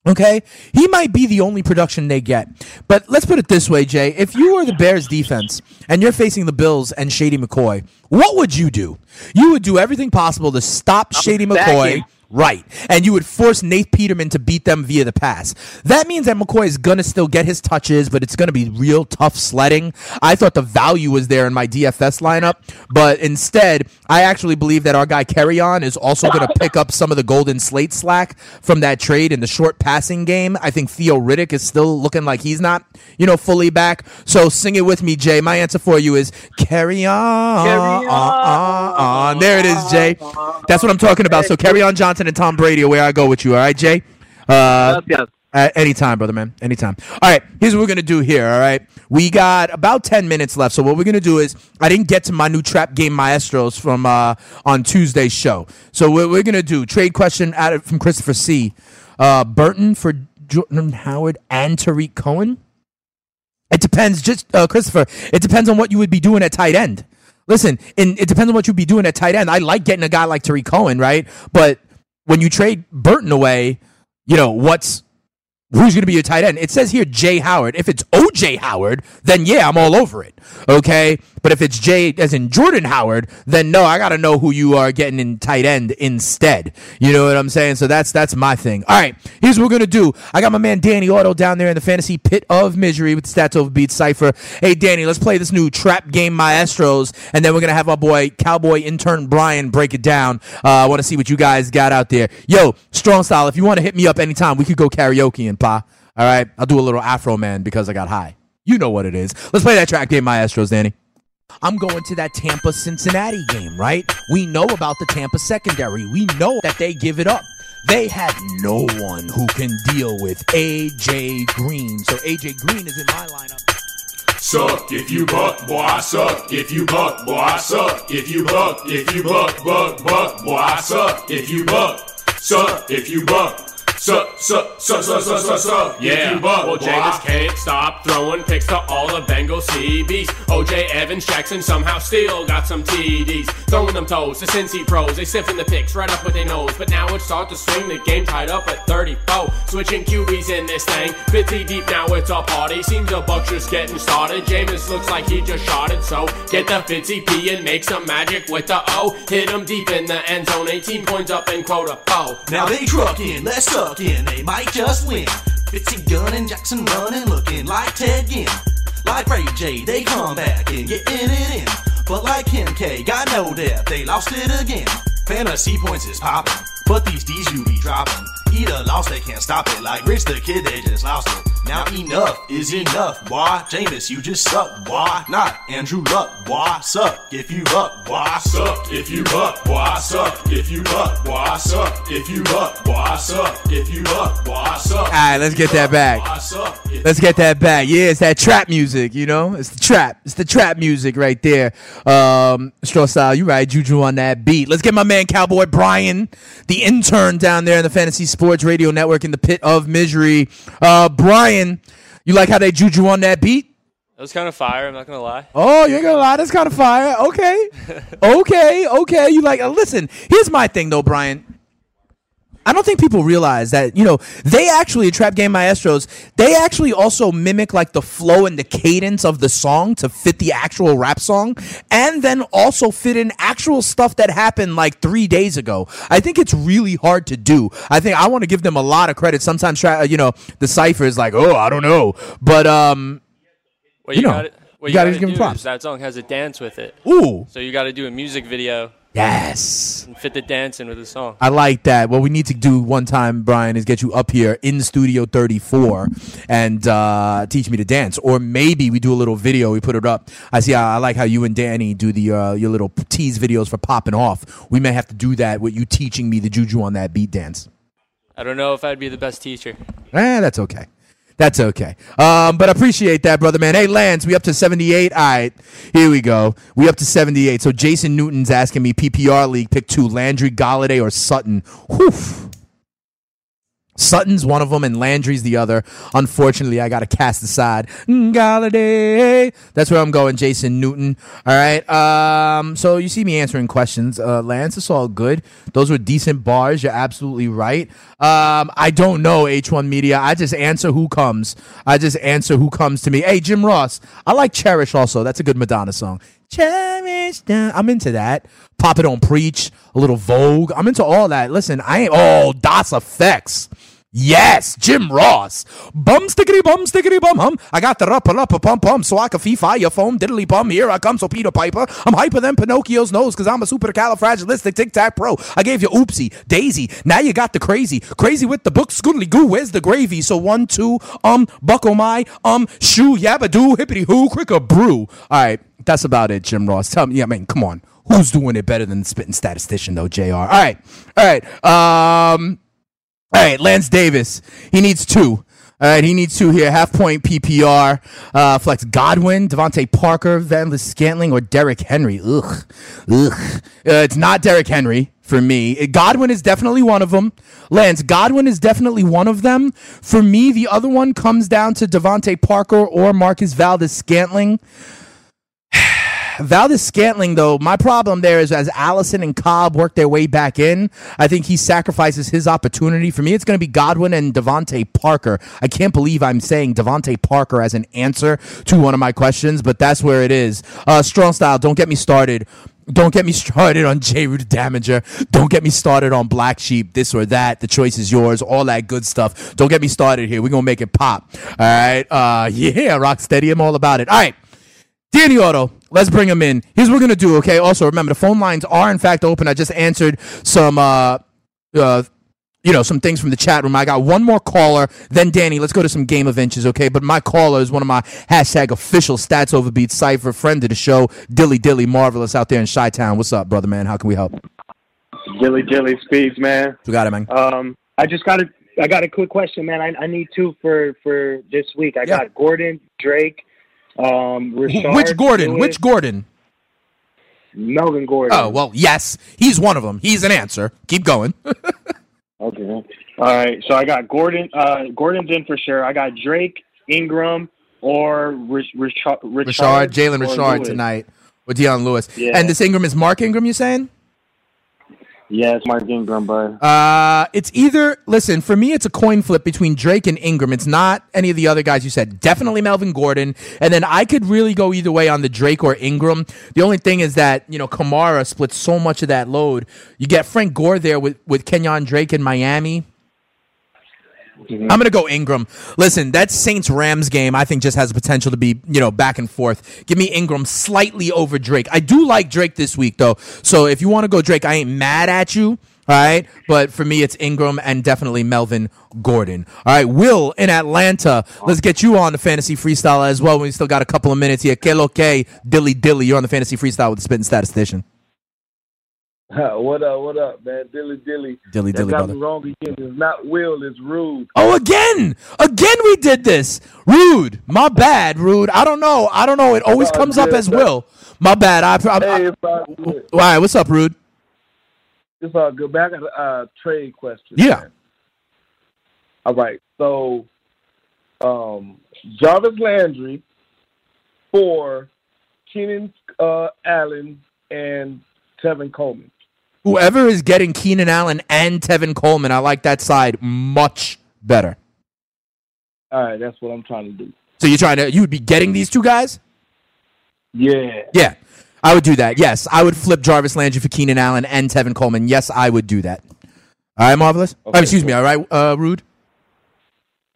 Okay, he might be the only production they get. But let's put it this way, Jay: if you were the Bears defense and you're facing the Bills and Shady McCoy, what would you do? You would do everything possible to stop Shady McCoy. Right. And you would force Nate Peterman to beat them via the pass. That means that McCoy is going to still get his touches, but it's going to be real tough sledding. I thought the value was there in my DFS lineup, but instead, I actually believe that our guy Kerryon is also going to pick up some of the Golden Tate slack from that trade in the short passing game. I think Theo Riddick is still looking like he's not, you know, fully back. So sing it with me, Jay. My answer for you is Kerryon. Carry on. There it is, Jay. That's what I'm talking about. So Kerryon Johnson and Tom Brady are where I go with you. All right, Jay? Uh, Yes, yes. uh, anytime, brother man. Anytime. All right, here's what we're gonna do here. All right, we got about ten minutes left. So what we're gonna do is, I didn't get to my new trap game maestros from uh, on Tuesday's show. So what we're gonna do trade question out of, from Christopher C. Uh, Burton for Jordan Howard and Tarik Cohen. It depends, just uh, Christopher. It depends on what you would be doing at tight end. Listen, and it depends on what you'd be doing at tight end. I like getting a guy like Tarik Cohen, right? But when you trade Burton away, you know what's who's going to be your tight end? It says here Jay Howard. If it's OJ Howard, then yeah, I'm all over it. Okay, but if it's Jay as in Jordan Howard, then no, I got to know who you are getting in tight end instead. You know what I'm saying? So that's that's my thing. All right, here's what we're gonna do. I got my man Danny Auto down there in the fantasy pit of misery with Stats Over Beats cipher. Hey Danny, let's play this new trap game maestros, and then we're gonna have our boy Cowboy intern Brian break it down. Uh, I want to see what you guys got out there. Yo, strong style. If you want to hit me up anytime, we could go karaoke and pa. All right, I'll do a little Afroman because I got high. You know what it is. Let's play that trap game maestros, Danny. I'm going to that Tampa Cincinnati game, right? We know about the Tampa secondary. We know that they give it up. They have no one who can deal with AJ Green. So AJ Green is in my lineup. Suck if you buck, boy, I suck. If you buck, boy, I suck. If you buck, if you buck, buck, buck, boy, I suck. If you buck, suck. If you buck, Suck, suck, suck, suck, suck, suck, suck. Yeah, If well, boy. Jameis can't stop throwing picks to all the Bengal CBs. OJ Evans Jackson somehow still got some TDs. Throwing them toes to Cincy pros. They siphon the picks right up with their nose. But now it's start to swing. The game tied up at 34. Switching QBs in this thing. 50 deep now it's a party. Seems the Bucks just getting started. Jameis looks like he just shot it. So get the 50 P and make some magic with the O. Hit him deep in the end zone. 18 points up and quota O. Now they truckin', let's suck in, they might just win. Fitzy gunning, Jackson running, looking like Ted Ginn. Like Ray J, they come back and get in it in. But like Kim K, got no depth, they lost it again. Fantasy points is popping, but these D's you be droppin'. Eat a loss, they can't stop it. Like Rich the Kid, they just lost it. Now enough is enough, boy. Jameis, you just suck, boy. Not Andrew Luck, boy. Suck if you luck, boy. Suck if you luck, boy. Suck if you luck, boy. Suck if you luck, boy. Suck if you luck, boy. Suck. All right, let's get that back. Let's get that back. Yeah, it's that trap music, you know? It's the trap. It's the trap music right there. Um, Strong Style, you right. Juju on that beat. Let's get my man Cowboy Brian, the intern down there in the Fantasy Sports Radio Network in the pit of misery. Uh, Brian, you like how they Juju on that beat? It was kind of fire. I'm not gonna lie. Oh, you ain't gonna lie, that's kind of fire. Okay, okay, okay. You like? Uh, listen, here's my thing though, Brian. I don't think people realize that you know they actually trap game maestros. They actually also mimic like the flow and the cadence of the song to fit the actual rap song, and then also fit in actual stuff that happened like three days ago. I think it's really hard to do. I think I want to give them a lot of credit. Sometimes, tra- you know, the cipher is like, oh, I don't know, but um, What you you, know, gotta, what you you gotta gotta, give props. that song has a dance with it. Ooh. So you got to do a music video. Yes. And fit the dance in with the song. I like that. What we need to do one time, Brian, is get you up here in Studio 34 and uh, teach me to dance. Or maybe we do a little video. We put it up. I see. I, I like how you and Danny do the uh, your little tease videos for popping off. We may have to do that with you teaching me the juju on that beat dance. I don't know if I'd be the best teacher. Eh, that's okay. That's okay. Um, but I appreciate that, brother man. Hey, Lance, we up to 78? All right, here we go. We up to 78. So Jason Newton's asking me PPR league, pick two, Landry, Golladay, or Sutton. Whew. Sutton's one of them and Landry's the other. Unfortunately, I got to cast aside Golladay. That's where I'm going, Jason Newton. All right. Um, so you see me answering questions, uh, Lance. It's all good. Those were decent bars. You're absolutely right. Um, I don't know H1 Media. I just answer who comes. I just answer who comes to me. Hey, Jim Ross. I like Cherish also. That's a good Madonna song. Cherish down. I'm into that. Pop it on preach. A little Vogue. I'm into all that. Listen, I ain't. Oh, Das EFX. Yes, Jim Ross. Bum stickity bum stickity bum hum. I got the up up pum pum so I can fee fire foam diddly bum. Here I come, so Peter Piper. I'm hyper than Pinocchio's nose because I'm a supercalifragilistic tic tac pro. I gave you oopsie, daisy. Now you got the crazy. Crazy with the book, scoodly goo. Where's the gravy? So one, two, um, buckle my, um, shoe, yabba doo, hippity hoo, quicker brew. All right, that's about it, Jim Ross. Tell me, I mean, come on. Who's doing it better than the spitting statistician, though, JR? All right, all right. Um, all right, Lance Davis. He needs two. All right, he needs two here. Half point PPR. Uh, flex Godwin, DeVante Parker, Van Scantling, or Derrick Henry. Ugh. Ugh. Uh, it's not Derrick Henry for me. Godwin is definitely one of them. Lance, Godwin is definitely one of them. For me, the other one comes down to DeVante Parker or Marquez Valdes-Scantling. Valdes-Scantling, though, my problem there is as Allison and Cobb work their way back in, I think he sacrifices his opportunity. For me, it's going to be Godwin and DeVante Parker. I can't believe I'm saying DeVante Parker as an answer to one of my questions, but that's where it is. Uh, strong style, don't get me started. Don't get me started on Jeru the Damaja. Don't get me started on Black Sheep, this or that. The choice is yours. All that good stuff. Don't get me started here. We're going to make it pop. All right. Uh, yeah, Rocksteady. I'm all about it. All right. Danny Auto, let's bring him in. Here's what we're gonna do, okay? Also, remember the phone lines are in fact open. I just answered some uh uh you know, some things from the chat room. I got one more caller, then Danny. Let's go to some game of inches, okay? But my caller is one of my hashtag official stats overbeat cipher friend of the show, Dilly Dilly Marvelous out there in Chi Town. What's up, brother man? How can we help? Dilly Dilly Speeds, man. We got it, man. Um, I just got a, I got a quick question, man. I, I need two for for this week. I got Gordon, Drake, um, Which Gordon? Lewis, Which Gordon? Melvin Gordon. Oh well, yes, he's one of them. He's an answer. Keep going. Okay. All right. So I got Gordon. Uh, Gordon's in for sure. I got Drake, Ingram, or Rich, Richard. Richard, Jalen Richard Lewis. tonight with Dion Lewis. Yeah. And this Ingram is Mark Ingram, you saying? It's Mark Ingram, bud. Uh, it's either listen for me. It's a coin flip between Drake and Ingram. It's not any of the other guys you said. Definitely Melvin Gordon, and then I could really go either way on the Drake or Ingram. The only thing is that you know Kamara splits so much of that load. You get Frank Gore there with with Kenyon Drake in Miami. Mm-hmm. I'm gonna go Ingram. Listen, that Saints Rams game I think just has the potential to be you know back and forth. Give me Ingram slightly over Drake. I do like Drake this week though, so if you want to go Drake, I ain't mad at you. All right, but for me it's Ingram and definitely Melvin Gordon. All right, Will in Atlanta. Let's get you on the fantasy freestyle as well. We still got a couple of minutes here. Que lo que, dilly dilly. You're on the fantasy freestyle with the spitting statistician. what up? What up, man? Dilly dilly. Dilly That dilly, got brother. me wrong again. It's not Will. It's Rude. Oh, again, again, we did this. Rude, my bad. Rude. I don't know. I don't know. It always comes up as man. Will. My bad. I. I, I Hey, all right. What's up, Rude? It's all good. I got a uh, trade question. Yeah. All right. So, um, Jarvis Landry for Keenan uh, Allen and Tevin Coleman. Whoever is getting Keenan Allen and Tevin Coleman, I like that side much better. All right, that's what I'm trying to do. So you're trying to you would be getting these two guys? Yeah. Yeah. I would do that. Yes, I would flip Jarvis Landry for Keenan Allen and Tevin Coleman. Yes, I would do that. All right, marvelous. Oh, excuse me. All right, uh, rude.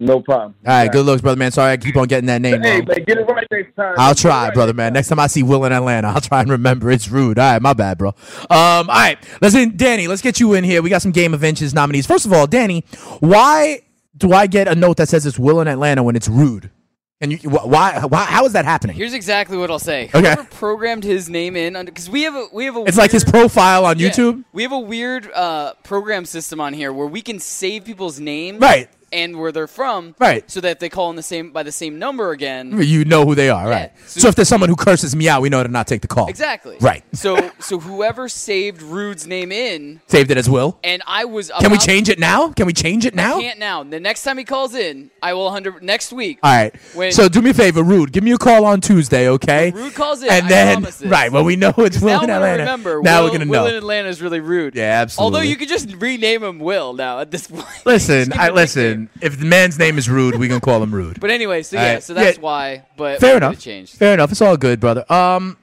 No problem. All right, good looks, brother, man. Sorry, I keep on getting that name Hey, wrong. man, get it right next time. I'll Get try, right brother, man. time. Next time I see Will in Atlanta, I'll try and remember. It's rude. All right, my bad, bro. Um, all right, listen, Danny, let's get you in here. We got some Game of Inches nominees. First of all, Danny, why do I get a note that says it's Will in Atlanta when it's rude? And you, wh- why, why? How is that happening? Here's exactly what I'll say. Okay. Whoever programmed his name in because we have a we have a It's like his profile on Yeah. YouTube. We have a weird uh, program system on here where we can save people's names, Right. And where they're from, Right. so that if they call in the same by the same number again. You know who they are, right? So- So, if there's someone who curses me out, we know to not take the call. Exactly. Right. So so whoever saved Rude's name in, Saved it as Will. and I was. Can we change it now? Can we change it now? I can't now. The next time he calls in, I will hundred next week. All right. When so do me a favor, Rude. Give me a call on Tuesday, okay? Rude calls in, and I then right Well, we know it's Will now in Atlanta. remember. now Will, we're gonna know. Will in Atlanta is really rude. Yeah, absolutely. Although you could just rename him Will now at this point. Listen, I listen. If the man's name is Rude, we can call him Rude. But anyway, so yeah, so that's Yeah. why. But Fair enough. gonna Fair enough. It's all good, brother. Um,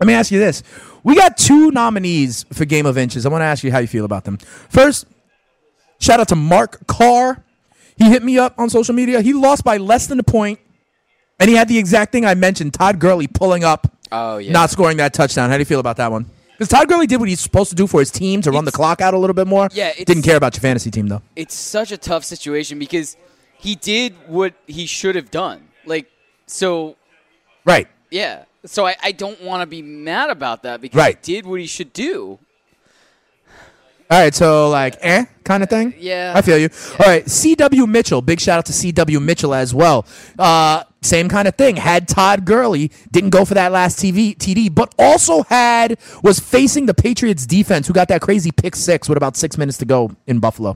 let me ask you this: We got two nominees for Game of Inches. I want to ask you how you feel about them. First, shout out to Mark Carr. He hit me up on social media. He lost by less than a point, and he had the exact thing I mentioned: Todd Gurley pulling up, Oh yeah. not scoring that touchdown. How do you feel about that one? Because Todd Gurley did what he's supposed to do for his team to run the clock out a little bit more. Yeah, didn't care about your fantasy team though. it's such a tough situation because he did what he should have done. Like so. Right. Yeah. So I, I don't want to be mad about that because Right. he did what he should do. All right, so like eh kind of thing. Yeah. I feel you. All right, C.W. Mitchell. Big shout out to C.W. Mitchell as well. Uh, same kind of thing. Had Todd Gurley didn't go for that last TV TD, but also had was facing the Patriots defense, who got that crazy pick six with about six minutes to go in Buffalo.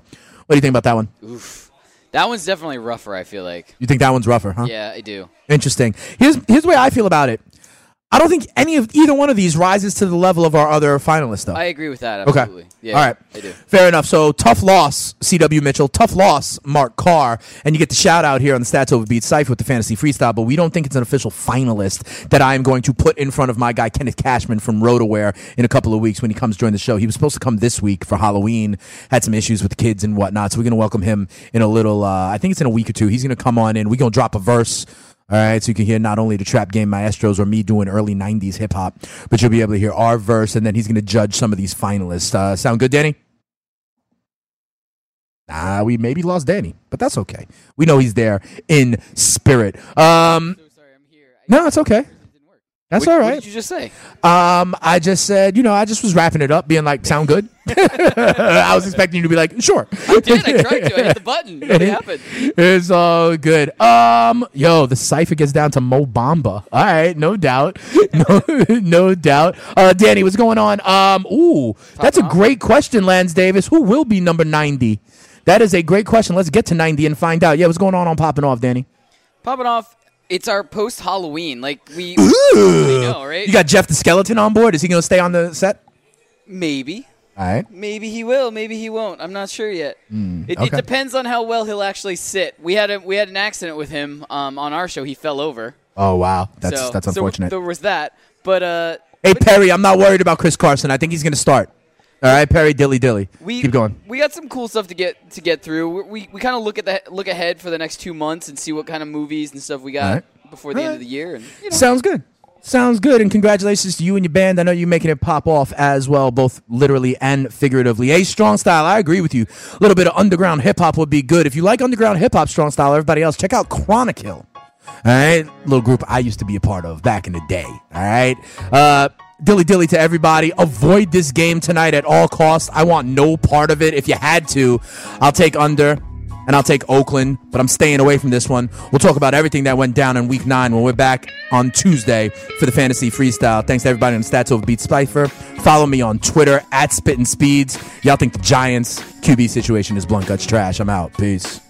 What do you think about that one? Oof. That one's definitely rougher. I feel like. You think that one's rougher, huh? Yeah, I do. Interesting. Here's here's the way I feel about it. I don't think any of either one of these rises to the level of our other finalists, though. I agree with that. Okay. Yeah, All right. I do. Fair enough. So tough loss, C.W. Mitchell. Tough loss, Mark Carr. And you get the shout out here on the Stats Over Beat Cypher with the fantasy freestyle, but we don't think it's an official finalist that I am going to put in front of my guy Kenneth Cashman from RotoWire in a couple of weeks when he comes join the show. He was supposed to come this week for Halloween, had some issues with the kids and whatnot. So we're going to welcome him in a little, uh, I think it's in a week or two. He's going to come on in. We're going to drop a verse. All right, so you can hear not only the Trap Game Maestros or me doing early 90s hip hop, but you'll be able to hear our verse, and then he's going to judge some of these finalists. Uh, sound good, Danny? Nah, we maybe lost Danny, but that's okay. We know he's there in spirit. Um, no, it's okay. That's What- all What right. did you just say? Um, I just said, you know, I just was wrapping it up, being like, sound good. I was expecting you to be like, sure. I did. I tried to. I hit the button. Nothing happened. It's all good. Um, yo, the cipher gets down to Mo Bamba. All right, no doubt, no, no doubt. Uh, Danny, what's going on? Um, ooh, that's a great question, Lance Davis. Who will be number ninety? That is a great question. Let's get to ninety and find out. Yeah, what's going on on popping off, Danny? Popping off. It's our post Halloween. Like we, we know, right? You got Jeff the Skeleton on board. Is he going to stay on the set? maybe. All right. Maybe he will. Maybe he won't. I'm not sure yet. Mm, It, okay. it depends on how well he'll actually sit. We had a we had an accident with him um, on our show. He fell over. Oh wow, that's so, that's so unfortunate. there was that. But uh, hey Perry, I'm not worried about Chris Carson. I think he's going to start. All right, Perry, dilly dilly. we Keep going. We got some cool stuff to get to get through. We we, kind of look at the look ahead for the next two months and see what kind of movies and stuff we got right. before the All end right. of the year. And you know, Sounds good. Sounds good. And congratulations to you and your band. I know you're making it pop off as well, both literally and figuratively. A Strong Style, I agree with you. A little bit of underground hip hop would be good. If you like underground hip hop, Strong Style, everybody else, check out Chronic Hill. All right. Little group I used to be a part of back in the day. All right. Uh, dilly dilly to everybody. Avoid this game tonight at all costs. I want no part of it. If you had to, I'll take under and I'll take Oakland, but I'm staying away from this one. We'll talk about everything that went down in week nine when we're back on Tuesday for the fantasy freestyle. Thanks to everybody on Stats Over Beat Spifer. Follow me on Twitter at Spittin' Speeds. Y'all think the Giants QB situation is blunt guts trash. I'm out. Peace.